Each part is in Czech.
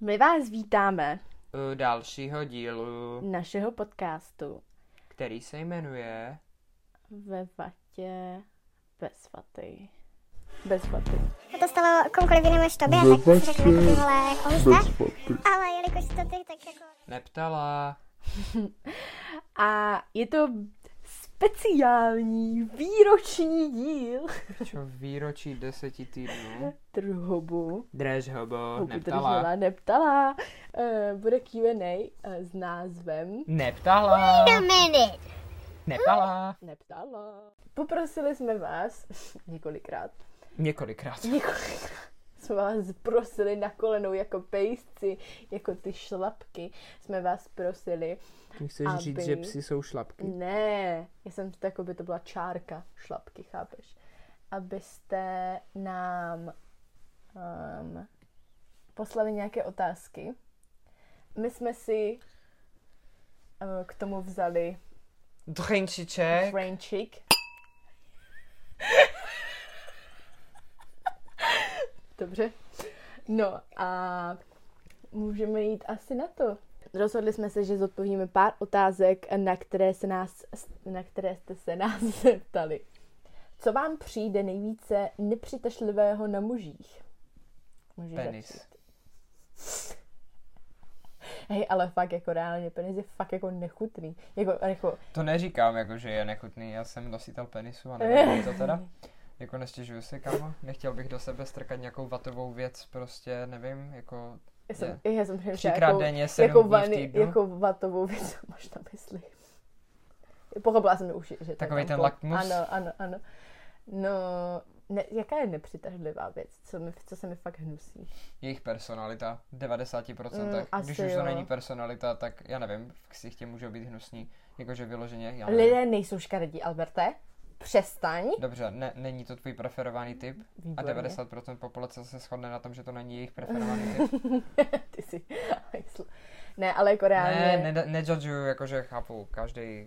My vás vítáme u dalšího dílu, našeho podcastu který se jmenuje ve vatě bez vaty. Bez vaty. A to stalo komukoliv jinému než tobě, tak si jako hustá. Ale jelikož to ty, tak jako... Neptala. A je to speciální výroční díl Čo výročí deseti týdnů. Trhobu. Drežhobo, Hubu neptala. držela, neptala. Uh, bude Q&A uh, s názvem Neptala. A minute. Neptala. Neptala. Poprosili jsme vás několikrát, Několikrát. několikrát jsme vás prosili na kolenou jako pejsci, jako ty šlapky, jsme vás prosili. Ty chceš Aby- říct, že psi jsou šlapky? Ne, já jsem to jako by to byla čárka šlapky, chápeš? Abyste nám um, poslali nějaké otázky. My jsme si uh, k tomu vzali Drinčiček. Frenchik. Dobře. No a můžeme jít asi na to. Rozhodli jsme se, že zodpovíme pár otázek, na které, se nás, na které jste se nás zeptali. Co vám přijde nejvíce nepřitažlivého na mužích? Můžeš Penis. začít. Hej, ale fakt jako reálně, penis je fakt jako nechutný. Jako, jako To neříkám, jako, že je nechutný. Já jsem nositel penisu a nevím to teda. Jako nestěžuju si, kamo. Nechtěl bych do sebe strkat nějakou vatovou věc, prostě, nevím, jako... Já jsem, Je. já jsem Třikrát jako, denně, sedm jako, dní v vany, týdnu. jako vatovou věc, možná myslím. Pochopila jsem už, že to je Takovej tam ten po- lakmus? Ano, ano, ano. No, ne, jaká je nepřitažlivá věc, co, mi, co se mi fakt hnusí? Jejich personalita, v 90%. Mm, Mm, asi Když už jo. to není personalita, tak já nevím, v ksichtě můžou být hnusní. Jakože vyloženě, já nevím. Lidé nejsou škaredí, Alberte. Přestaň. Dobře, ne, není to tvůj preferovaný typ a Výborně. 90% populace se shodne na tom, že to není jejich preferovaný typ. Ty jsi. Ne, ale jako reálně. ne, ne, nejudžuju, jakože chápu, každý...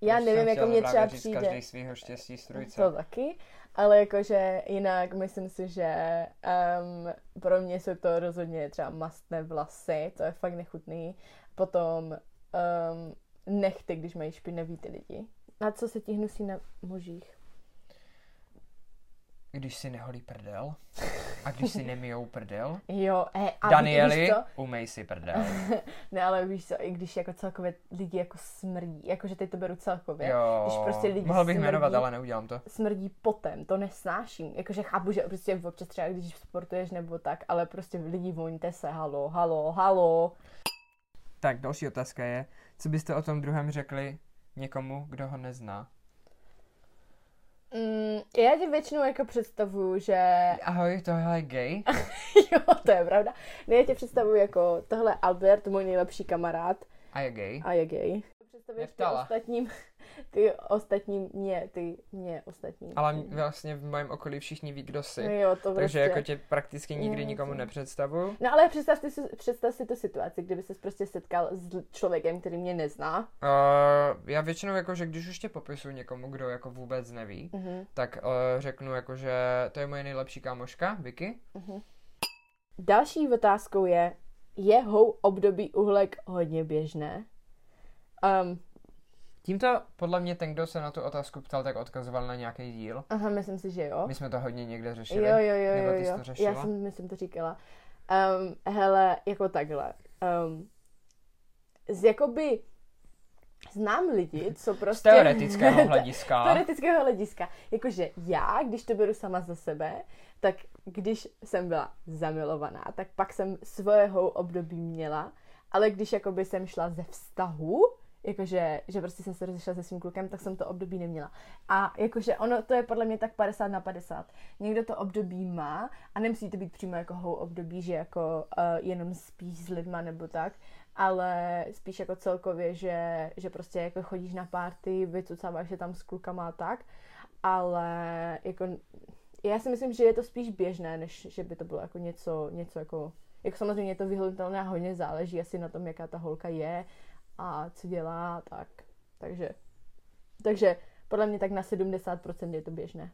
Já už nevím, jako mě třeba říct, přijde- Každý svýho štěstí strujce. To taky, ale jakože jinak myslím si, že um, pro mě jsou to rozhodně třeba mastné vlasy, to je fakt nechutný. Potom um, nechty, když mají špinavý ty lidi. A co se ti hnusí na mužích? Když si neholí prdel a když si nemijou prdel. Jo, he, a Danieli, umej si prdel. Ne, ale víš co, i když jako celkově lidi jako smrdí, jakože teď to beru celkově. Jo, Když prostě lidi mohl bych smrdí, jmenovat, ale neudělám to. smrdí potem, to nesnáším. Jakože chápu, že prostě občas třeba když sportuješ nebo tak, ale prostě lidi voňte se, halo, halo, halo. Tak, další otázka je, co byste o tom druhém řekli někomu, kdo ho nezná? Mm, já ti většinou jako představuju, že... Ahoj, tohle je gay. jo, to je pravda. Ne, já tě představuju jako tohle Albert, můj nejlepší kamarád A je gay. a je gay. Představuješ ostatním, ty ostatním, mě, ty mě ostatním. Ale vlastně v mém okolí všichni ví, kdo jsi. Jo, to Takže prostě. jako tě prakticky nikdy Jo, nikomu to- nepředstavuju. No ale představ, si, představ si tu situaci, kdyby se prostě setkal s člověkem, který mě nezná. Uh, já většinou jako, že když už tě popisuju někomu, kdo jako vůbec neví, Mhm. tak uh, řeknu jako, že to je moje nejlepší kámoška, Vicky. Další otázkou je, je hou období uhlek hodně běžné? Um, Tímto podle mě ten, kdo se na tu otázku ptal, tak odkazoval na nějaký díl. aha, myslím si, že jo. My jsme to hodně někde řešili. Jo, jo, jo, Nebo jo, ty jsi jo. to řešila? Já jsem, myslím, to říkala. Um, hele, jako takhle. Um, z jakoby znám lidi, co Z prostě... teoretického hlediska. Z teoretického hlediska. Jakože já, když to beru sama za sebe, tak když jsem byla zamilovaná, tak pak jsem svého období měla, ale když jakoby jsem šla ze vztahu, jakože, že prostě jsem se rozešla se svým klukem, tak jsem to období neměla. A jakože ono, to je podle mě tak 50 na 50. Někdo to období má a nemusí to být přímo jako hou období, že jako uh, jenom spíš s lidma nebo tak, ale spíš jako celkově, že, že prostě jako chodíš na párty, vycucáváš se tam s klukama a tak, ale jako já si myslím, že je to spíš běžné, než že by to bylo jako něco, něco jako, jako samozřejmě je to vyhledatelné a hodně záleží asi na tom, jaká ta holka je a co dělá, tak, takže, takže podle mě tak na 70% je to běžné.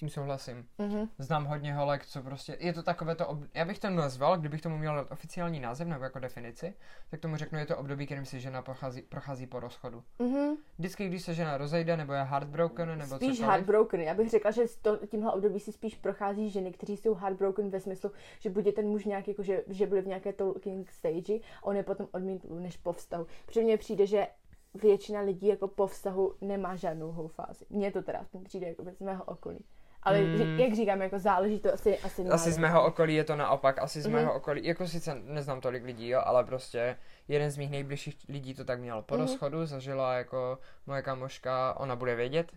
Tím souhlasím. Mhm. Znám hodně holek, co prostě, je to takové to, ob... já bych to nazval, kdybych tomu měl oficiální název nebo jako definici, tak tomu řeknu, je to období, kterým si žena prochází, prochází po rozchodu. Mhm. Vždycky, když se žena rozejde, nebo je heartbroken, nebo Spíš cokoliv, heartbroken. Já bych řekla, že to, tímhle období si spíš prochází ženy, kteří jsou heartbroken ve smyslu, že buď je ten muž nějak jako, že, že byli v nějaké talking stage, a on je potom odmítl než po vztahu. Protože mně přijde, že většina lidí jako po vztahu nemá žádnou fázi. Mně to teda přijde jako z mého okolí. Ale Mm. mm. jak říkám, jako záleží to asi, asi na Asi z mého okolí je to naopak, asi z Mhm. mého okolí, jako sice neznám tolik lidí, jo, ale prostě jeden z mých nejbližších lidí to tak měl po Mhm. rozchodu, zažila jako moje kamoška, ona bude vědět,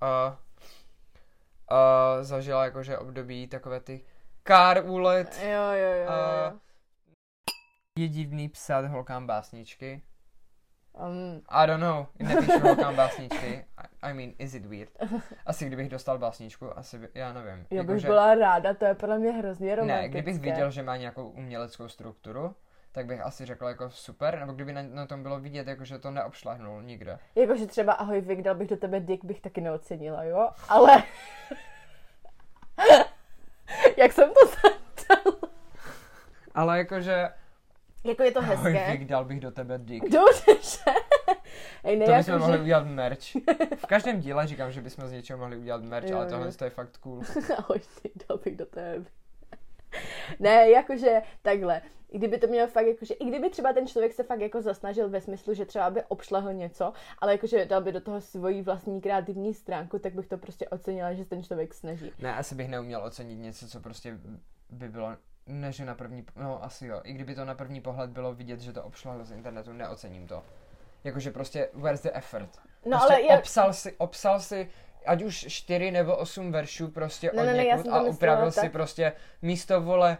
a, a zažila jakože období takové ty kár úlet, Jo, jo, jo, jo. je divný psát holkám básničky. Um, I don't know, nepíšu holkám básničky. I, I mean, is it weird? Asi kdybych dostal básničku, asi by, já nevím. já bych Jakože- byla ráda, to je podle mě hrozně romantické. Ne, kdybych viděl, že má nějakou uměleckou strukturu, tak bych asi řekl jako super, nebo kdyby na, na tom bylo vidět, jako že to neobšlahnul nikde. Jakože třeba ahoj Vik, dal bych do tebe dick, bych taky neocenila, jo? Ale... Jak jsem to začala? Ale jakože, Jako je to ahoj hezké. Vik, dal bych do tebe dick. Dobře, že? Ne, To jako, bychom mohli že... udělat merch. V každém díle říkám, že bychom z něčeho mohli udělat merch, Jo, ale jo. tohle to je fakt cool. Ahoj, ty, dal bych do tebe. ne, jakože takhle. I kdyby to mělo fakt jakože, i kdyby třeba ten člověk se fakt jako zasnažil ve smyslu, že třeba by obšlahl něco, ale jakože dal by do toho svoji vlastní kreativní stránku, tak bych to prostě ocenila, že ten člověk snaží. Ne, asi bych neuměl ocenit něco, co prostě by bylo, ne, že na první, no asi jo, i kdyby to na první pohled bylo vidět, že to obšlahlo z internetu, neocením to. Jakože prostě, where's the effort? No prostě ale já, obsal si, obsal si ať už čtyři nebo osm veršů prostě Ne, od ne, ne, někud a myslela upravil si tak. prostě místo vole,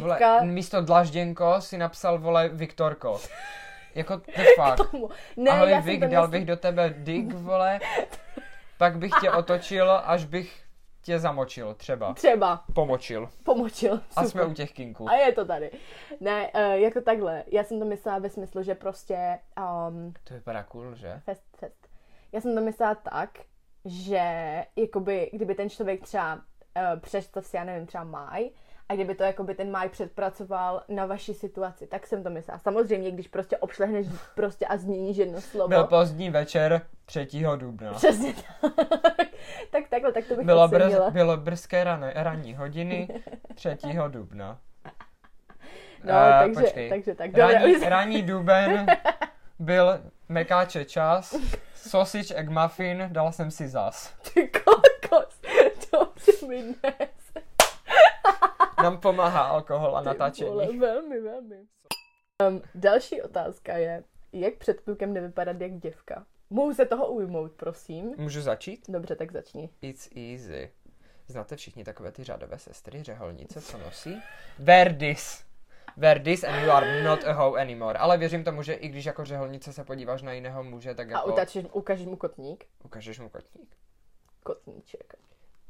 vole, Kitka, místo Dlažděnko si napsal vole Viktorko. Jako the fuck. Ne, Ahoj Vik, dal myslela- bych do tebe dig, vole, pak bych tě otočil, až bych tě zamočil, třeba. Třeba, Pomočil. pomočil. A super. jsme u těch kinků. A je to tady. Ne, uh, jako takhle. Já jsem to myslela ve smyslu, že prostě um, To vypadá cool, že? fest, fest. Já jsem to myslela tak, že jakoby, kdyby ten člověk třeba uh, představ si, já nevím, třeba máj, a kdyby to jakoby ten máj předpracoval na vaši situaci, tak jsem to myslela. Samozřejmě, když prostě obšlehneš prostě a změníš jedno slovo. Byl pozdní večer 3. dubna. Přesně tak. tak takhle, tak to bych Bylo, brz, bylo brzké rané, ranní hodiny 3. dubna. No, Eh, takže, počkej. takže tak. Ranní, ranní duben byl mekáče čas, sausage egg muffin, dal jsem si zas. Ty kokos, to si mi dnes. Nám pomáhá alkohol a natáčení. velmi, velmi. Um, další otázka je, jak před klukem nevypadat jak děvka? Mohu se toho ujmout, prosím? Můžu začít? Dobře, tak začni. It's easy. Znáte všichni takové ty řádové sestry, řeholnice, co nosí? Wear this and you are not a hoe anymore. Ale věřím tomu, že i když jako řeholnice se podíváš na jiného muže, tak A jako utačíš, ukážeš mu kotník? ukážeš mu kotník. Kotníček.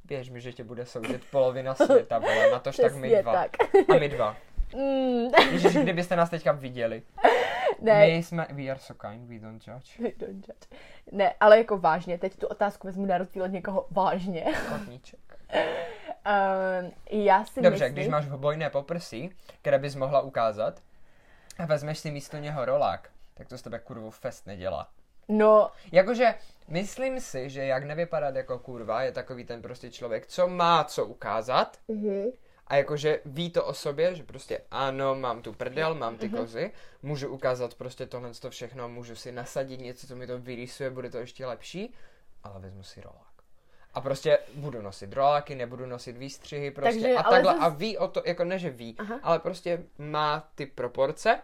Běž mi, že tě bude soudit polovina světa, vole, na tož tak my dva. tak. A my dva. Mm, Ježiš, kdybyste nás teďka viděli. ne, My jsme, we are so kind, we don't judge. don't judge. ne, ale jako vážně, teď tu otázku vezmu na rozdíl od někoho vážně. Kotníček. Um, já si Dobře, myslím... když máš hobojné poprsí, které bys mohla ukázat, a vezmeš si místo něho rolák, tak to z tebe kurvu fest nedělá. No, Jakože myslím si, že jak nevypadat jako kurva, je takový ten prostě člověk, co má co ukázat uh-huh. a jakože ví to o sobě, že prostě ano, mám tu prdel, mám ty kozy, můžu ukázat prostě tohle to všechno, můžu si nasadit něco, co mi to vyrýsuje, bude to ještě lepší, ale vezmu si rolák. A prostě budu nosit roláky, nebudu nosit výstřihy, prostě Takže, a takhle. zas- A ví o to, jako ne, že ví, Aha. ale prostě má ty proporce,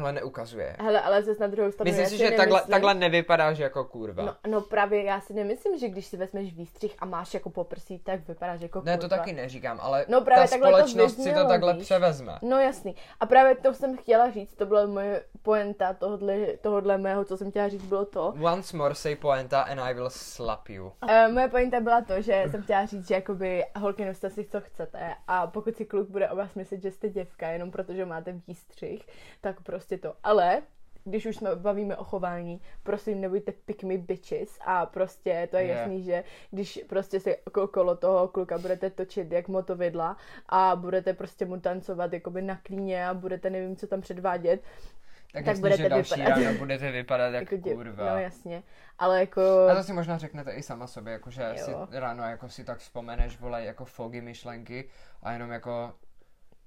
ale neukazuje. hele, ale zase na druhou stranu Myslím si, že takhle, nemyslím- takhle nevypadáš jako kurva. No, no právě já si nemyslím, že když si vezmeš výstřih a máš jako poprsí, tak vypadáš jako Ne, to kurva. taky neříkám, ale No právě ta takhle to společnost si to vyznělo, takhle víš. převezme. No jasný. A právě to jsem chtěla říct, to byla moje poenta tohodle, tohodle mého, co jsem chtěla říct, bylo to. Once more say poenta and I will slap you. Uh, moje pointa byla to, že jsem chtěla říct, že jakoby holky noste si co chcete a pokud si kluk bude o vás myslet, že jste děvka jenom protože máte výstřih, tak prostě to. Ale když už jsme bavíme o chování, prosím, nebuďte pick me bitches a prostě to je jasný, že když prostě se okolo toho kluka budete točit jak motovidla a budete prostě mu tancovat jakoby na klíně a budete nevím, co tam předvádět, Tak, Tak jasně, budete že další vypadat- ráno budete vypadat jak jako kurva. no jasně, ale jako... A to si možná řeknete i sama sobě, jako že si ráno jako si tak vzpomeneš, vole, jako fogy myšlenky a jenom jako,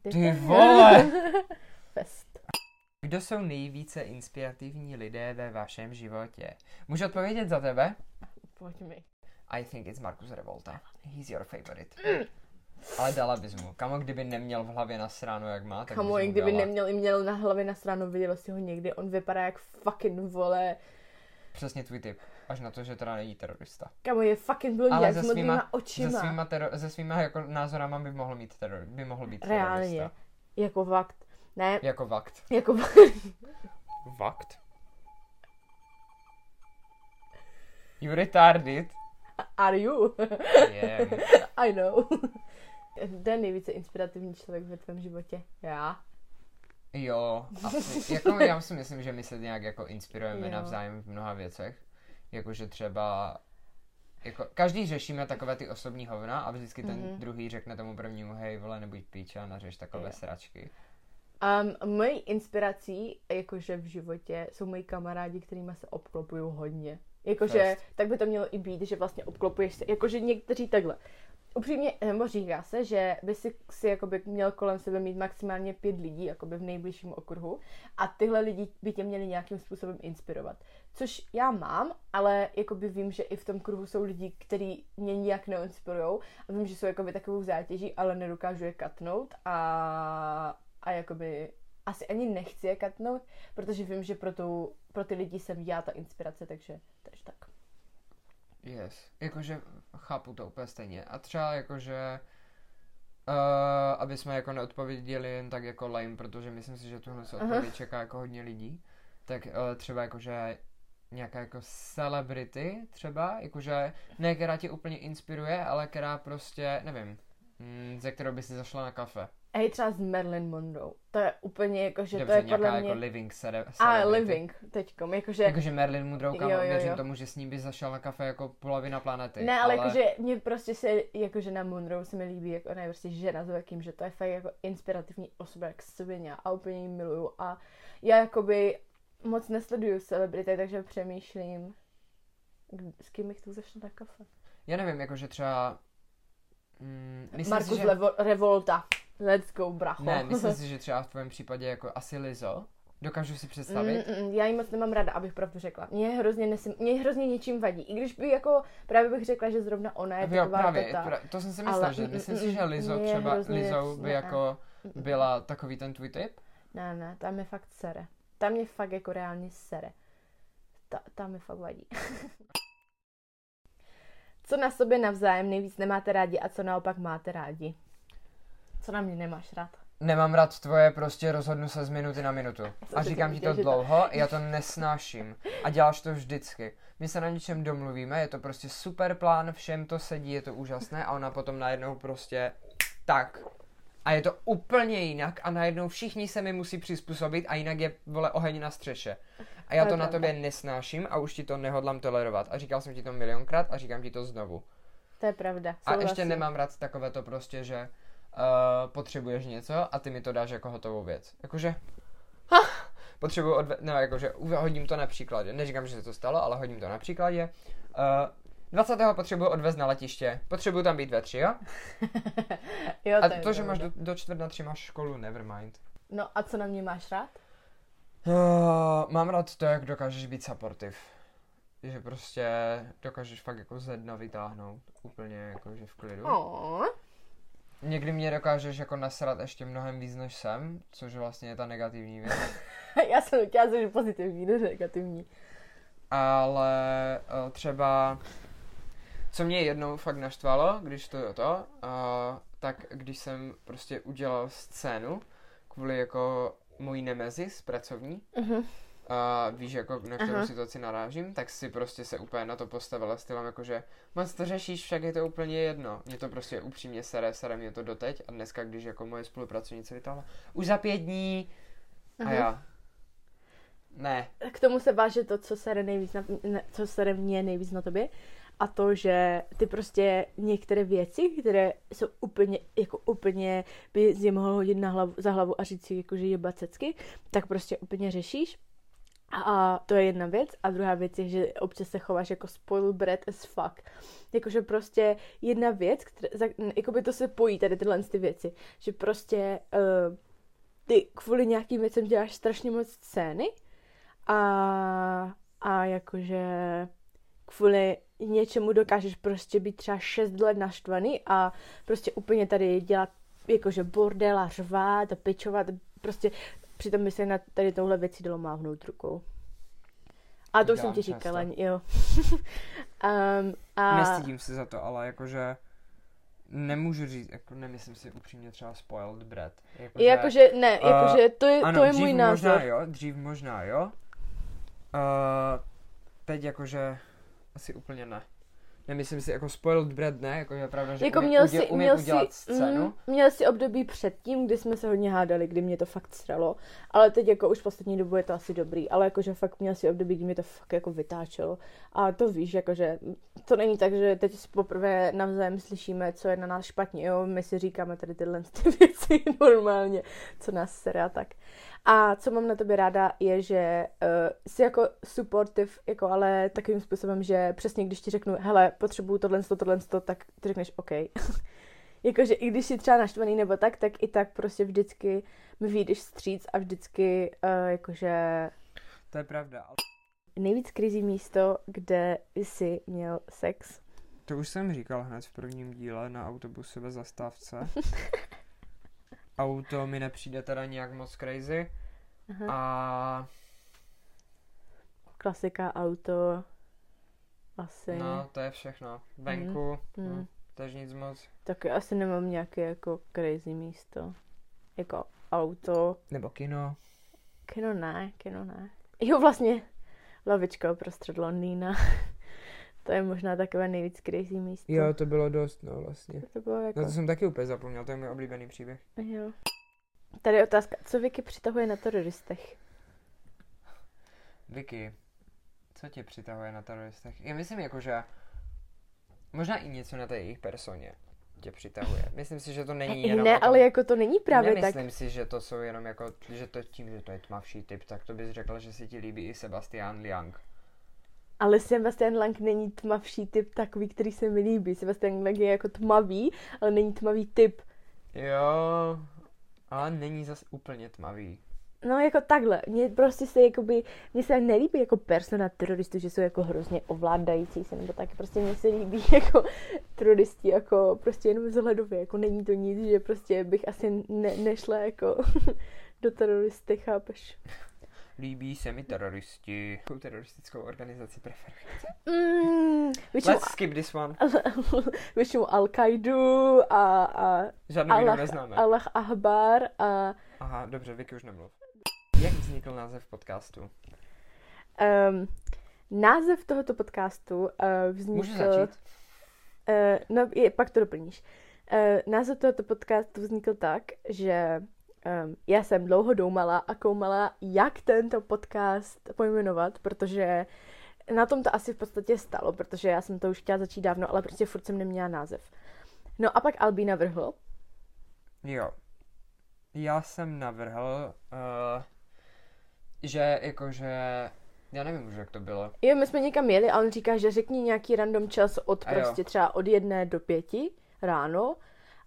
Ty ty vole! Fest. Kdo jsou nejvíce inspirativní lidé ve vašem životě? Můžu odpovědět za tebe? Pojď mi. I think it's Marcus Revolta. He's your favorite. Ale dala bys mu. Kamo, kdyby neměl v hlavě na stranu, jak má, tak Kamo, i kdyby dala. neměl i měl na hlavě na stranu, viděl jsi ho někdy, on vypadá jak fucking vole. Přesně tvůj tip. Až na to, že teda není terorista. Kamo, je fucking blondý, Ale s modrýma svýma, očima. se svýma, tero, se svýma jako názorama by mohl mít teror, by mohl být Reálně. terorista. Jako fakt. Ne, Jako vakt. jako Vakt? You retarded. Are you? Yeah. I know. Kdo je nejvíce inspirativní člověk ve tvém životě? Já. Jo, asi. Jako já si myslím, že my se nějak jako inspirujeme Jo. navzájem v mnoha věcech. Jakože třeba jako, každý řešíme takové ty osobní hovna a vždycky ten Mhm. druhý řekne tomu prvnímu, hej vole, nebuď píče a nařeš takové Jo. sračky. Um, mojí inspirací, jakože v životě, jsou moji kamarádi, kterými se obklopuju hodně. Jakože, tak by to mělo i být, že vlastně obklopuješ se, jakože někteří takhle. Upřímně, nebo říká se, že by si, si jakoby měl kolem sebe mít maximálně pět lidí, jakoby v nejbližším okruhu, a tyhle lidi by tě měli nějakým způsobem inspirovat. Což já mám, ale jakoby vím, že i v tom kruhu jsou lidi, kteří mě nijak neinspirují a vím, že jsou jakoby takovou zátěží, ale nedokážu je katnout a, a jakoby asi ani nechci je katnout, protože vím, že pro, tu, pro ty lidi jsem já ta inspirace, takže, takže tak. Yes. Jakože chápu to úplně stejně. A třeba jakože uh, aby jsme jako neodpověděli jen tak jako lame, protože myslím si, že tuhle se odpověď čeká jako hodně lidí, tak uh, třeba jakože nějaká jako celebrity třeba, jakože ne, která tě úplně inspiruje, ale která prostě, nevím, mm, ze kterou by si zašla na kafe. Hej, třeba s Marilyn Monroe. To je úplně jako, že to Dobře, je nějaká podle mě... jako living cele- a living teďkom, jakože... Jakože Marilyn Monroe, kámo, Jo, jo, věřím jo. tomu, že s ní by zašel na kafe jako polovina planety. Ne, ale, jakože mě prostě se, jakože na Monroe se mi líbí, jako ne, prostě žena s velkým, že to je fakt jako inspirativní osoba, jak svině a úplně ji miluju a já jakoby moc nesleduju celebrity, takže přemýšlím, s kým bych tu zašla na kafe. Já nevím, jakože třeba... Mm, Markus si, že... Levo- Revolta. Let's go, bracho. Ne, myslím si, že třeba v tvém případě jako asi Lizo. Dokážu si představit. Mm, mm, já ji moc nemám ráda, abych pravdu řekla. Mě hrozně, nesim, mě hrozně něčím vadí. I když by jako právě bych řekla, že zrovna ona je jo, taková právě, teta. pra, to jsem si myslel, Ale že mm, myslím mm, si, že mm, Lizo třeba, Lizou by ne, jako mm, mm. byla takový ten tvůj typ. Ne, ne, tam je fakt sere. Tam mě fakt jako reálně sere. Ta, tam mi fakt vadí. co na sobě navzájem nejvíc nemáte rádi a co naopak máte rádi? Co na mě nemáš rád? Nemám rád tvoje, prostě rozhodnu se z minuty na minutu. A říkám ti to dlouho, já to nesnáším. A děláš to vždycky. My se na něčem domluvíme, je to prostě super plán, všem to sedí, je to úžasné a ona potom najednou prostě tak. A je to úplně jinak a najednou všichni se mi musí přizpůsobit a jinak je, vole, oheň na střeše. A já To na tobě nesnáším a už ti to nehodlám tolerovat. A říkal jsem ti to milionkrát a říkám ti to znovu. To je pravda. A ještě souhlasím. nemám rád takové to prostě, že uh, potřebuješ něco a ty mi to dáš jako hotovou věc. Jakože, ha, potřebuji odve... No, jakože hodím to na příkladě. Neříkám, že se to stalo, ale hodím to na příkladě. Uh, 20. potřebuji odvést na letiště. Potřebuji tam být ve tři, jo? jo, A to, to, že máš do, do čtvrt na tři máš školu, never mind. No a co na mě máš rád? Uh, mám rád to, jak dokážeš být supportive. Že prostě dokážeš fakt jako ze dna vytáhnout. Úplně jakože v klidu. Oh. Někdy mě dokážeš jako nasrat ještě mnohem víc než jsem, což vlastně je ta negativní věc. Já jsem chtěla že pozitivní, ne negativní. Ale uh, třeba, co mě jednou fakt naštvalo, když to je to, uh, tak když jsem prostě udělal scénu kvůli jako mojí nemezis pracovní, Mhm. A víš, jako na kterou Aha. situaci narážím, tak si prostě se úplně na to postavila stylem, jakože moc to řešíš, však je to úplně jedno. Mě to prostě upřímně sere, sere mě to doteď a dneska, když jako moje spolupracovnice vytáhla, už za pět dní a Aha. já, Ne. k tomu se váže to, co sere, nejvíc na, ne, co sere mě nejvíc na tobě. A to, že ty prostě některé věci, které jsou úplně, jako úplně, by si je mohl hodit na hlavu, za hlavu a říct si, jako, že je bacecky, tak prostě úplně řešíš. A to je jedna věc. A druhá věc je, že občas se chováš jako spoiled brat as fuck. Jakože prostě jedna věc, která, za, jako by to se pojí tady tyhle ty věci. Že prostě uh, ty kvůli nějakým věcem děláš strašně moc scény a, a jakože kvůli něčemu dokážeš prostě být třeba 6 let naštvaný a prostě úplně tady dělat jakože bordel a řvát a pičovat, prostě přitom by se na tady touhle věci dalo mávnout rukou. A to už jsem ti často. říkala, jo. um, a Nestydím se za to, ale jakože nemůžu říct, jako nemyslím si upřímně třeba spoiled brat. Jakože, jakože, ne, eh, jakože to je, ano, to je můj možná názor. jo, dřív možná jo. Uh, teď jakože asi úplně ne. Nemyslím si, jako spoiled brat ne, jako je pravda, že Jako umí, měl udě, si, měl udělat si, scénu. mm, měl si období předtím, kdy jsme se hodně hádali, kdy mě to fakt sralo, ale teď jako už v poslední dobu je to asi dobrý, ale jakože fakt měl si období, kdy mě to fakt jako vytáčelo a to víš, jakože to není tak, že teď si poprvé navzájem slyšíme, co je na nás špatně, jo, my si říkáme tady tyhle ty věci normálně, co nás sere a tak. A co mám na tobě ráda, je, že uh, jsi jako supportive, jako ale takovým způsobem, že přesně když ti řeknu, hele, potřebuju tohle, tohle, tak ty řekneš OK. Jakože i když jsi třeba naštvaný nebo tak, tak i tak prostě vždycky mi vyjdeš stříc a vždycky uh, jakože To je pravda. nejvíc krizí místo, kde jsi měl sex. To už jsem říkal hned v prvním díle na autobuse ve zastávce. Auto mi nepřijde teda nějak moc crazy. Aha. A Klasika, auto, asi. no, to je všechno. Venku, Mm. hm, tež nic moc. Taky asi nemám nějaké jako crazy místo. Jako auto. Nebo kino. Kino ne, kino ne. Jo, vlastně lavička uprostřed Londýna. to je možná takové nejvíc crazy místo. Jo, to bylo dost, no vlastně. To bylo jako... No to jsem taky úplně zapomněl, to je můj oblíbený příběh. Jo. Tady je otázka, co Vicky přitahuje na teroristech? Vicky, co tě přitahuje na teroristech? Já myslím jako, že možná i něco na té jejich personě tě přitahuje. Myslím si, že to není jenom ne, tom, ale jako to není právě tak. Nemyslím si, že to jsou jenom jako, že to tím, že to je tmavší typ, tak to bys řekl, že si ti líbí i Sebastian Liang. Ale Sebastian Lang není tmavší typ takový, který se mi líbí. Sebastian Lang je jako tmavý, ale není tmavý typ. Jo, ale není zas úplně tmavý. No jako takhle, mně prostě se jakoby, mně se nelíbí jako persona teroristů, že jsou jako hrozně ovládající se, nebo tak, prostě mně se líbí jako teroristi, jako prostě jenom vzhledově, jako není to nic, že prostě bych asi ne, nešla jako do teroristy, chápeš? Líbí se mi teroristi. Jakou teroristickou organizaci preferujete? Mm, většinou, Let's skip this one. většinou Al-Qaidu a, a Žádnou jinou Allah, neznáme. Allah Ahbar a Aha, dobře, Vicky už nemluv. Jak vznikl název podcastu? um, název tohoto podcastu uh, vznikl... Můžu začít? Uh, no, je, pak to doplníš. Uh, název tohoto podcastu vznikl tak, že um, já jsem dlouho doumala a koumala, jak tento podcast pojmenovat, protože na tom to asi v podstatě stalo, protože já jsem to už chtěla začít dávno, ale prostě furt jsem neměla název. No a pak Albi navrhl, Jo. Já jsem navrhl, uh, že jakože, já nevím už, jak to bylo. jo, my jsme někam jeli a on říká, že řekni nějaký random čas od prostě třeba od jedné do pěti ráno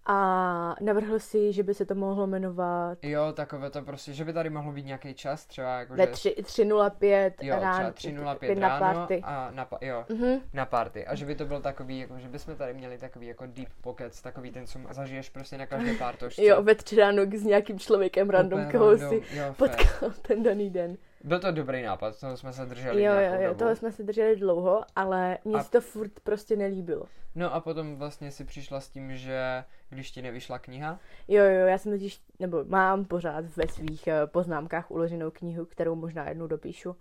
a navrhl si, že by se to mohlo jmenovat Jo, takové to prostě, že by tady mohlo být nějaký čas, třeba jakože... ve 3, 3.05 Jo, ráno, třeba 3.05 pět na ráno party. a na, jo, Mhm. na party. A že by to byl takový, jako, že bychom tady měli takový jako deep pockets, takový ten, co zažiješ prostě na každé pártošce. Jo, ve tři ráno s nějakým člověkem random, Úplně koho random, si jo, fair. potkal ten daný den. Byl to dobrý nápad, toho jsme se drželi Jo, jo, jo, dobu. toho jsme se drželi dlouho, ale mně A- se to furt prostě nelíbilo. No a potom vlastně si přišla s tím, že když ti nevyšla kniha, Jo, jo, já jsem totiž, nebo mám pořád ve svých eh, poznámkách uloženou knihu, kterou možná jednou dopíšu,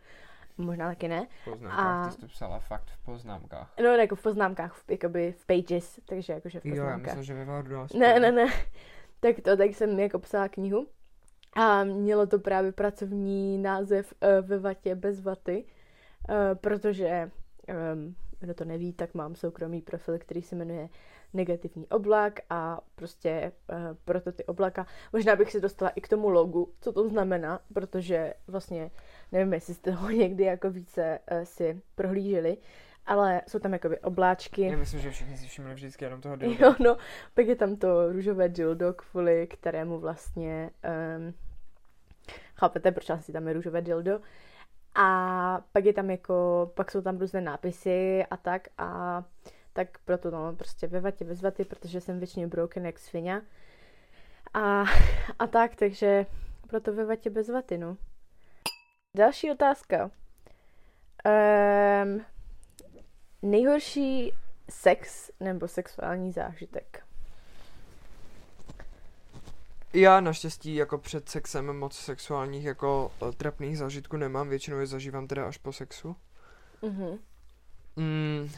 možná taky ne. v poznámkách, A- ty jsi to psala fakt v poznámkách. No, jako v poznámkách, v, jakoby v pages, takže jakože v Jo, já poznámkách. myslím, že ve Wordu. Ne, ne, ne. Tak to, tak jsem jako psala knihu A mělo to právě pracovní název uh, ve vatě bez vaty, uh, protože, um, kdo to neví, tak mám soukromý profil, který se jmenuje negativní oblak a prostě uh, proto ty oblaka. Možná bych se dostala i k tomu logu, co to znamená, protože vlastně nevím, jestli jste ho někdy jako více uh, si prohlíželi, ale jsou tam jakoby obláčky. Já myslím, že všichni si všimli vždycky jenom toho dildo. Jo, no, pak je tam to růžové dildo, kvůli kterému vlastně, um, chápete, proč asi tam je růžové dildo. A pak je tam jako, pak jsou tam různé nápisy a tak a tak proto no, prostě ve vatě bez vaty, protože jsem většině broken jak svině. A, a tak, takže proto ve vatě bez vaty, no. Další otázka. Um, nejhorší sex nebo sexuální zážitek? Já naštěstí jako před sexem moc sexuálních jako eh, trapných zážitků nemám, většinou je zažívám teda až po sexu. Mhm. Mm,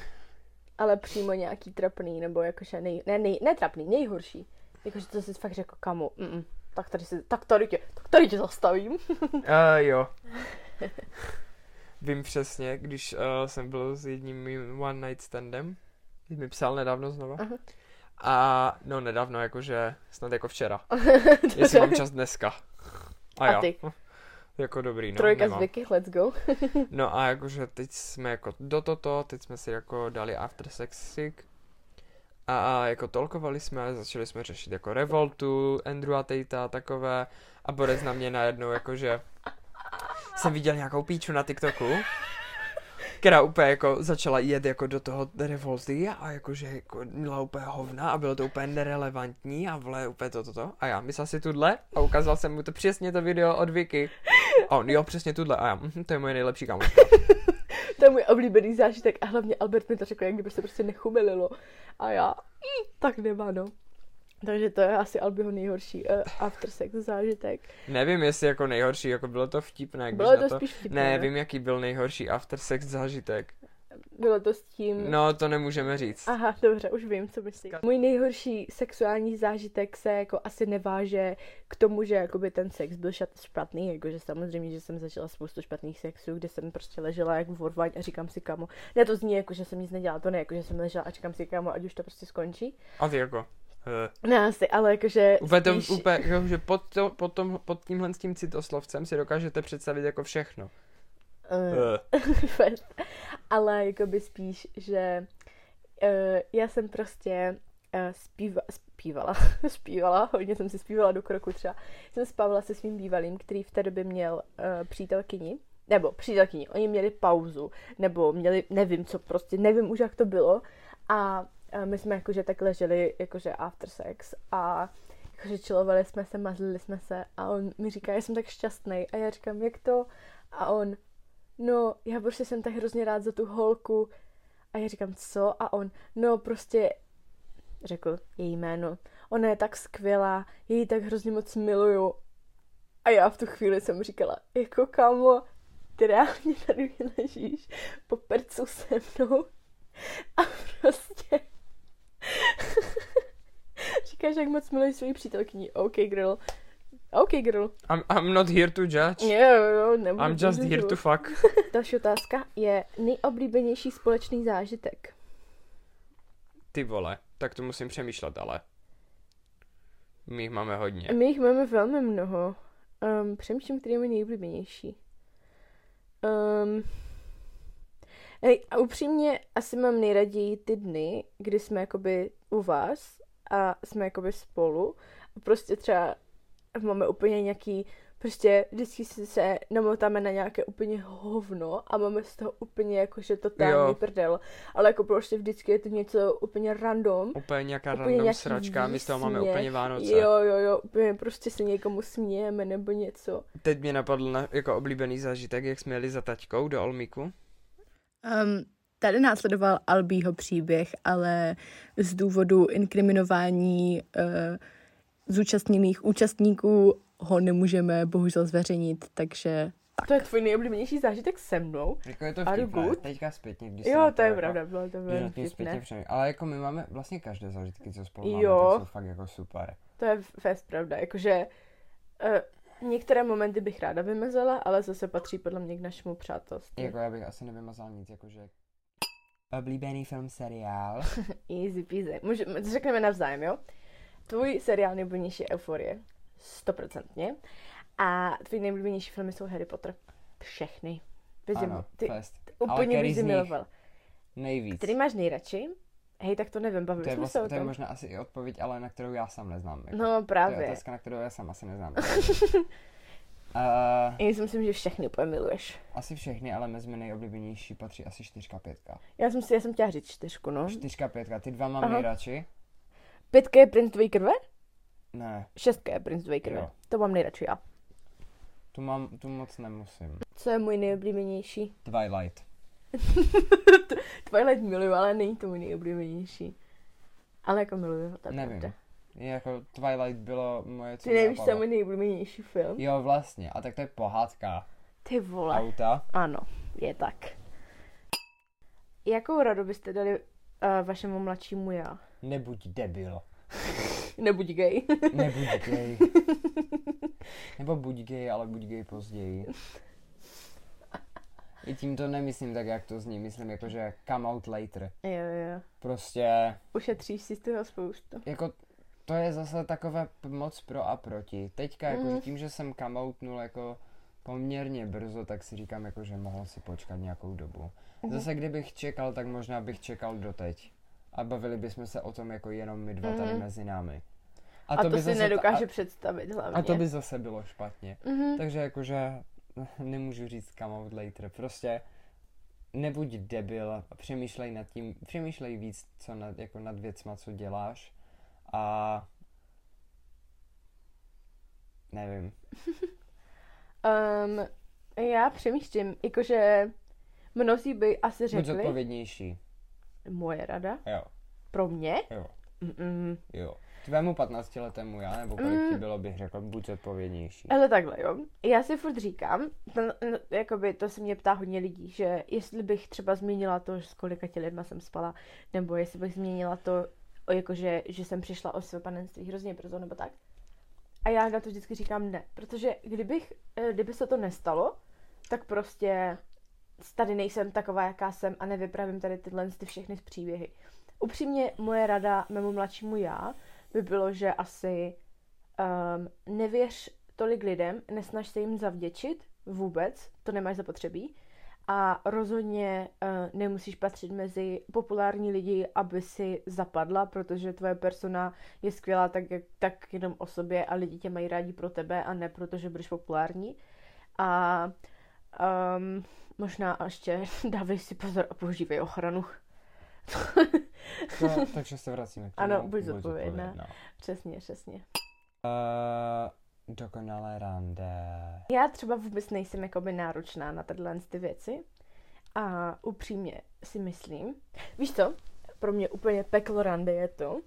Ale přímo nějaký trapný, nebo jakože nej, ne, nej, ne trapný, nejhorší. Jakože to si fakt řekl kamu, mm, tak tady, si, tak tady tě, tak tady tě zastavím. uh, jo. Vím přesně, když uh, jsem byl s jedním mým one night standem, když mi psal nedávno znova. Aha. A no nedávno, jakože snad jako včera. Jestli mám čas dneska. A, A jo. ty? Jako dobrý, no. Trojka z nemám. Vicky, let's go. No a jakože teď jsme jako do toto, teď jsme si jako dali after sexik. A, a jako tolkovali jsme, začali jsme řešit jako revoltu, Andrew a Tate a takové. A Borec na mě najednou jakože jsem viděl nějakou píču na TikToku, která úplně jako začala jet jako do toho revolty a jakože jako měla úplně hovna a bylo to úplně nerelevantní a vle úplně toto. To, to. A já myslel si tudle a ukázal jsem mu to přesně to video od Vicky. A on, jo, přesně tudle. A já, mhm, to je moje nejlepší kámoška. to je můj oblíbený zážitek a hlavně Albert mi to řekl, jak kdyby se prostě nechumelilo. A já, "Hm, tak nemá, no. Takže to je asi Albiho nejhorší uh, after sex zážitek. Nevím, jestli jako nejhorší, jako bylo to vtipné. Bylo to to spíš vtipné. Ne, vím, jaký byl nejhorší after sex zážitek. Bylo to s tím... No, to nemůžeme říct. Aha, dobře, už vím, co myslíš. Můj nejhorší sexuální zážitek se jako asi neváže k tomu, že jakoby ten sex byl špatný, jakože samozřejmě, že jsem zažila spoustu špatných sexů, kde jsem prostě ležela jak vorvaň a říkám si kamo. Ne, to zní jako, že jsem nic nedělala, to ne, jako, že jsem ležela a říkám si kamo, ať už to prostě skončí. A ty jako... eh, Ne, asi, ale jakože Úplně, to, spíš... úplně jako, že pod, to, pod, tom, pod tímhle s tím citoslovcem si dokážete představit jako všechno. Fest. Ale jakoby spíš, že uh, já jsem prostě uh, zpíva, zpívala, zpívala, hodně jsem si zpívala do kroku třeba. Jsem spávala se svým bývalým, který v té době měl uh, přítelkyni, nebo přítelkyni, oni měli pauzu, nebo měli, nevím co, prostě nevím už jak to bylo. A uh, my jsme jakože tak leželi, jakože after sex a jakože chillovali jsme se, mazlili jsme se a on mi říká, já jsem tak šťastný a já říkám, jak to? A on, no, já prostě jsem tak hrozně rád za tu holku. A já říkám, co? A on, no prostě, řekl její jméno. Ona je tak skvělá, já ji tak hrozně moc miluju. A já v tu chvíli jsem říkala, jako kámo, ty reálně tady ležíš po percu se mnou a prostě říkáš, jak moc miluješ svoji přítelkyni. OK, girl. OK, girl. I'm, I'm not here to judge. Jo, jo, I'm just here to fuck. Další otázka je nejoblíbenější společný zážitek. Ty vole, tak to musím přemýšlet, ale. My jich máme hodně. My jich máme velmi mnoho. Um, přemýšlím, který je můj nejoblíbenější. Um, hej, a upřímně asi mám nejraději ty dny, kdy jsme jakoby u vás a jsme jakoby spolu. A prostě třeba máme úplně nějaký, prostě vždycky si se namotáme na nějaké úplně hovno a máme z toho úplně jakože totální Jo. prdel. Ale jako prostě vždycky je to něco úplně random. Úplně nějaká Úplně random nějaký sračka, my z toho máme úplně Vánoce. Jo, jo, jo, úplně prostě se někomu smějeme nebo něco. Teď mě napadl na, jako oblíbený zážitek, jak jsme jeli za taťkou do Olmíku. Um, tady následoval Albího příběh, ale z důvodu inkriminování uh, zúčastněných účastníků ho nemůžeme bohužel zveřejnit, takže To je tvůj nejoblíbenější zážitek se mnou? Jako je to vtipné, teďka zpětně, když Jo, to je pravda, bylo to velmi vtipné. Ale jako my máme vlastně každé zážitky, co spolu máme, Jo. tak jsou fakt jako super. To je fest pravda, jakože uh, Některé momenty bych ráda vymezela, ale zase patří podle mě k našemu přátelství. Jako já bych asi nevymazal nic, jakože... Oblíbený film, seriál. Easy peasy. Můžeme, řekneme navzájem, jo? Tvůj seriál nejblíbenější je Euforie. Stoprocentně. A tvůj nejblíbenější filmy jsou Harry Potter. Všechny. Bez Ano, ty fest. Ale úplně nich? miloval. Nejvíc. Který máš nejradši? Hej, tak to nevím, To bavili je, jsme vlastně, se o to je tom. možná asi i odpověď, ale na kterou já sám neznám. Jako. No To je právě. otázka, na kterou já sám asi neznám. uh, Já si myslím, že všechny úplně miluješ. asi všechny, ale mezi mě nejoblíbenější patří asi čtyřka, pětka. Já jsem si, já jsem chtěla říct čtyřku, no. Čtyřka, pětka, ty dva mám Aha. nejradši. Pětka je princ tvojí krve? Ne, Šestka je princ tvojí krve. Jo. To mám nejradši já. tu, mám, tu moc nemusím. Co je můj nejoblíbenější? Twilight. Twilight miluju, ale není to můj nejoblíbenější. Ale jako miluju, to je Nevím. pravda. Jako Twilight bylo moje co Ty nevíš, co je napadlo. můj nejoblíbenější film? Jo, vlastně. A tak to je pohádka. Ty vole. Auta. Ano, je tak. Jakou radu byste dali uh, vašemu mladšímu já? Nebuď debil. Nebuď gay. Nebuď gay. Nebo buď gay, ale buď gay později. I tím to nemyslím tak, jak to zní. Myslím jako, že come out later. jo, jo. Prostě, Ušetříš si z toho spoustu. jako, to je zase takové moc pro a proti. Teďka, jako, že tím, že jsem come outnul, jako, poměrně brzo, tak si říkám, jako, že mohl si počkat nějakou dobu. Mhm. Zase, kdybych čekal, tak možná bych čekal doteď. A bavili bychom se o tom jako jenom my dva tady Mhm. mezi námi. A, to, by si zase- nedokáže a, představit hlavně. a to by zase bylo špatně. Mhm. Takže jakože nemůžu říct come out later. Prostě nebuď debil a přemýšlej nad tím, přemýšlej víc co nad, jako nad věcma, co děláš a nevím. Um, já přemýšlím, jakože mnozí by asi Buď řekli, zodpovědnější. Moje rada, Jo, pro mě, jo, Mm-mm. jo. Tvému 15 letému já, nebo kolik ti Mm. bylo, bych řekl, buď zodpovědnější. Ale takhle, jo. Já si furt říkám, ten, n- jakoby to se mě ptá hodně lidí, že jestli bych třeba změnila to, s kolika tě lidma jsem spala, nebo jestli bych změnila to, jakože, že jsem přišla o své panenství hrozně brzo, nebo tak. A já na to vždycky říkám ne, protože kdybych, eh, kdyby se to nestalo, tak prostě tady nejsem taková, jaká jsem a nevypravím tady tyhle ty všechny příběhy. Upřímně moje rada mému mladšímu já by bylo, že asi um, nevěř tolik lidem, nesnaž se jim zavděčit vůbec, to nemáš zapotřebí. A rozhodně uh, nemusíš patřit mezi populární lidi, aby si zapadla, protože tvoje persona je skvělá tak, jak, tak jenom o sobě a lidi tě mají rádi pro tebe a ne proto, že budeš populární. A um, možná ještě dávej si pozor a používej ochranu. To, takže se vracíme k tomu. Ano, buď zodpovědná. přesně, přesně. Uh, dokonalé rande. Já třeba vůbec nejsem jakoby náročná na tyhle ty věci a upřímně si myslím, víš co, pro mě úplně peklo rande je to,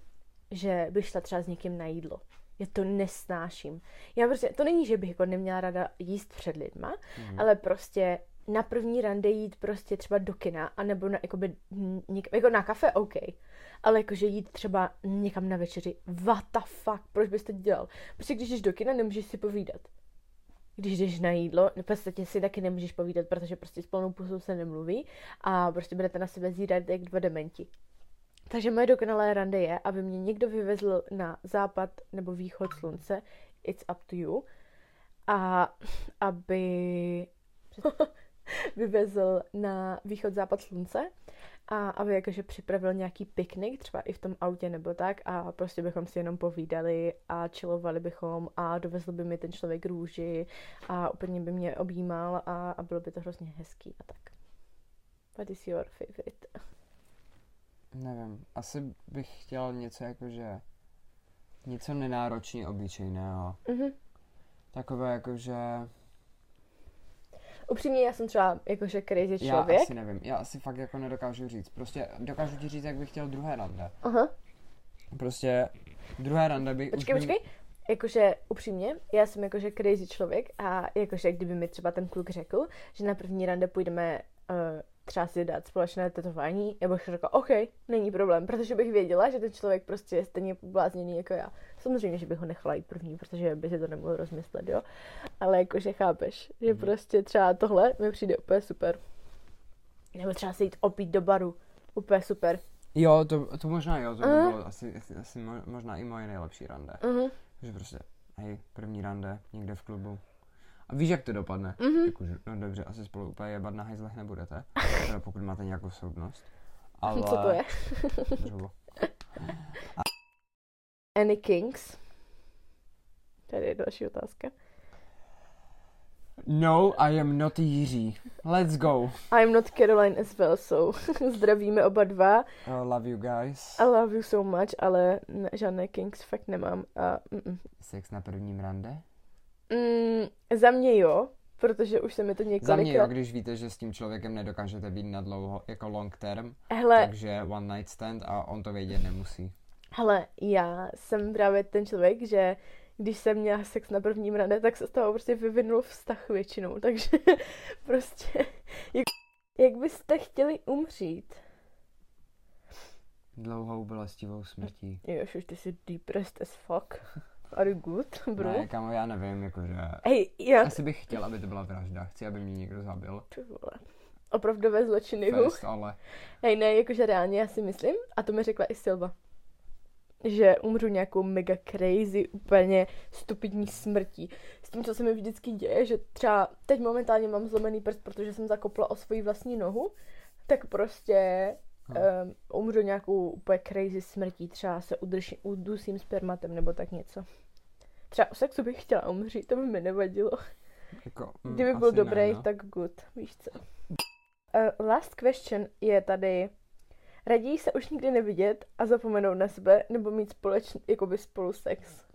že bych šla třeba s někým na jídlo. Já to nesnáším. Já prostě, to není, že bych jako neměla rada jíst před lidma, Mhm. ale prostě na první rande jít prostě třeba do kina, anebo na, jakoby, něk, jako na kafe, OK. Ale jakože jít třeba někam na večeři, what the fuck, proč bys to dělal? Prostě když jdeš do kina, nemůžeš si povídat. Když jdeš na jídlo, v podstatě si taky nemůžeš povídat, protože prostě s plnou pusou se nemluví a prostě budete na sebe zírat jak dva dementi. Takže moje dokonalé rande je, aby mě někdo vyvezl na západ nebo východ slunce, it's up to you, a aby vyvezl na východ západ slunce a aby jakože připravil nějaký piknik, třeba i v tom autě nebo tak a prostě bychom si jenom povídali a chillovali bychom a dovezl by mi ten člověk růži a úplně by mě objímal a, a bylo by to hrozně hezký a tak. What is your favorite? Nevím, asi bych chtěl něco jakože, něco nenáročně obyčejného. Mhm. Takové jakože, Upřímně já jsem třeba jakože crazy já člověk. asi nevím, já asi fakt jako nedokážu říct. Prostě dokážu ti říct, jak bych chtěl druhé rande. Aha. Prostě druhé rande by Počkej, už by- počkej. Jakože upřímně, já jsem jakože crazy člověk a jakože kdyby mi třeba ten kluk řekl, že na první rande půjdeme třeba si dát společné tetování, já bych řekla, OK, není problém, protože bych věděla, že ten člověk prostě je stejně poblázněný jako já. Samozřejmě, že bych ho nechala jít první, protože by si to nemohl rozmyslet, jo. Ale jakože chápeš, že Mhm. prostě třeba tohle mi přijde úplně super. Nebo třeba se jít opít do baru, úplně super. Jo, to, to možná jo, to by bylo asi, asi- asi mo- možná i moje nejlepší rande. Mhm. Že prostě, hej, první rande, někde v klubu. A víš, jak to dopadne? Mhm. Jakože, no dobře, asi spolu úplně jebat na hajzlech nebudete. Teda pokud máte nějakou soudnost. Ale... Co to je? Dřevo. Any Kings? Tady je další otázka. No, I am not Jiří. Let's go. I'm not Caroline as well, so zdravíme oba dva. Uh, love you guys. I love you so much, ale žádné Kings fakt nemám. A, mm, Sex na prvním rande? Mm, za mě jo, protože už se mi to Za mě jo, několikrát... když víte, že s tím člověkem nedokážete být na dlouho, jako long term, Hele, takže one night stand a on to vědět nemusí. hele, já jsem právě ten člověk, že když jsem měla sex na prvním rande, tak se z toho prostě vyvinul vztah většinou, takže prostě, jak, jak byste chtěli umřít? Dlouhou bolestivou smrtí. Jož, už ty jsi depressed as fuck. Good, bro? Ne, kamo, já nevím, jakože... Hej, já... Asi bych chtěl, aby to byla vražda. Chci, aby mě někdo zabil. Ty vole. Opravdové zločiny. Fest, ale... Hej, ne, jakože reálně já si myslím, a to mi řekla i Silva, že umřu nějakou mega crazy, úplně stupidní smrtí. S tím, co se mi vždycky děje, že třeba teď momentálně mám zlomený prst, protože jsem zakopla o svoji vlastní nohu, tak prostě um, umřu nějakou úplně crazy smrtí, třeba se udrž, udusím spermatem nebo tak něco. Třeba o sexu bych chtěla umřít, to by mi nevadilo. Jako, mm, Kdyby byl dobrý, ne, no. tak good, víš co. Uh, last question je tady. Raději se už nikdy nevidět a zapomenout na sebe, nebo mít společný, jakoby spolu sex?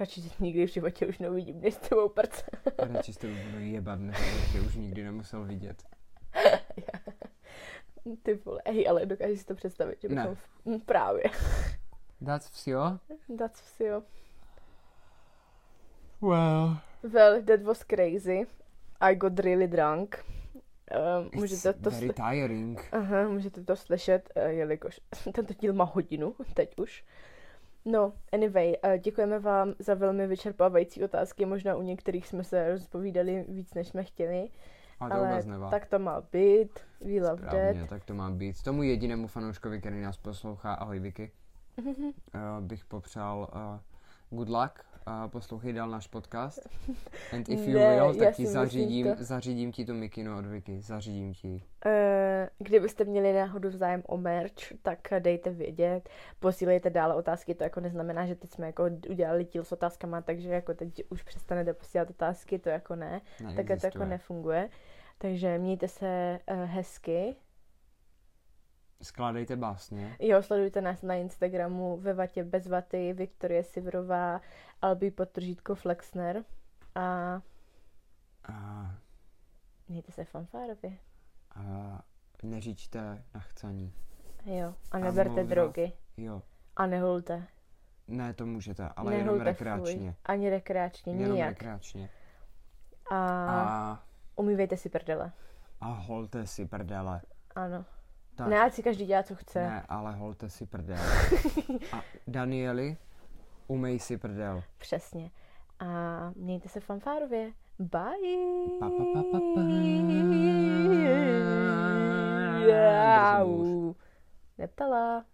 Radši tě nikdy v životě už neuvidím, než s tebou prce. Radši s tebou budu jebat, než tě už nikdy nemusel vidět. Ty vole, hej, ale dokážeš si to představit, že bychom... v, m, Právě. That's vsio? That's vsio. Well. Well, that was crazy. I got really drunk. Uh, It's můžete to very sli- tiring. Aha, můžete to slyšet, uh, jelikož tento díl má hodinu, teď už. No, anyway, uh, děkujeme vám za velmi vyčerpávající otázky. Možná u některých jsme se rozpovídali víc, než jsme chtěli. Ale to ale nevá. tak to má být, we love Správně, that. tak to má být. Tomu jedinému fanouškovi, který nás poslouchá, ahoj Vicky, uh, bych popřál uh, good luck. Uh, poslouchej dál náš podcast. And if you Ne, will, tak ti zařídím, to. zařídím ti tu mikinu od Vicky. Zařídím ti. Eh, Kdybyste měli náhodou zájem o merch, tak dejte vědět, posílejte dále otázky, to jako neznamená, že teď jsme jako udělali díl s otázkama, takže jako teď už přestanete posílat otázky, to jako ne. Takhle to jako Neexistuje. nefunguje. Takže mějte se uh, hezky. Skládejte básně. Jo, sledujte nás na Instagramu ve vatě bez vaty, Viktorie Sivrová, Albi podtržítko Flexner a A, mějte se fanfárově. a neříčte na chcaní. Jo, a A neberte moudro. drogy. Jo. A nehulte. Ne, to můžete, ale jenom Nehulte rekreačně. Fuj. Ani rekreačně, Jenom nijak. rekreačně. A, A, umývejte si prdele. a holte si prdele. Ano. Tak. Ne, ať si každý dělá, co chce. Ne, ale holte si prdel. A Danieli, umej si prdel. Přesně. A mějte se fanfárově. Bye. Pa, pa, pa, pa, pa. Bůř. Neptala.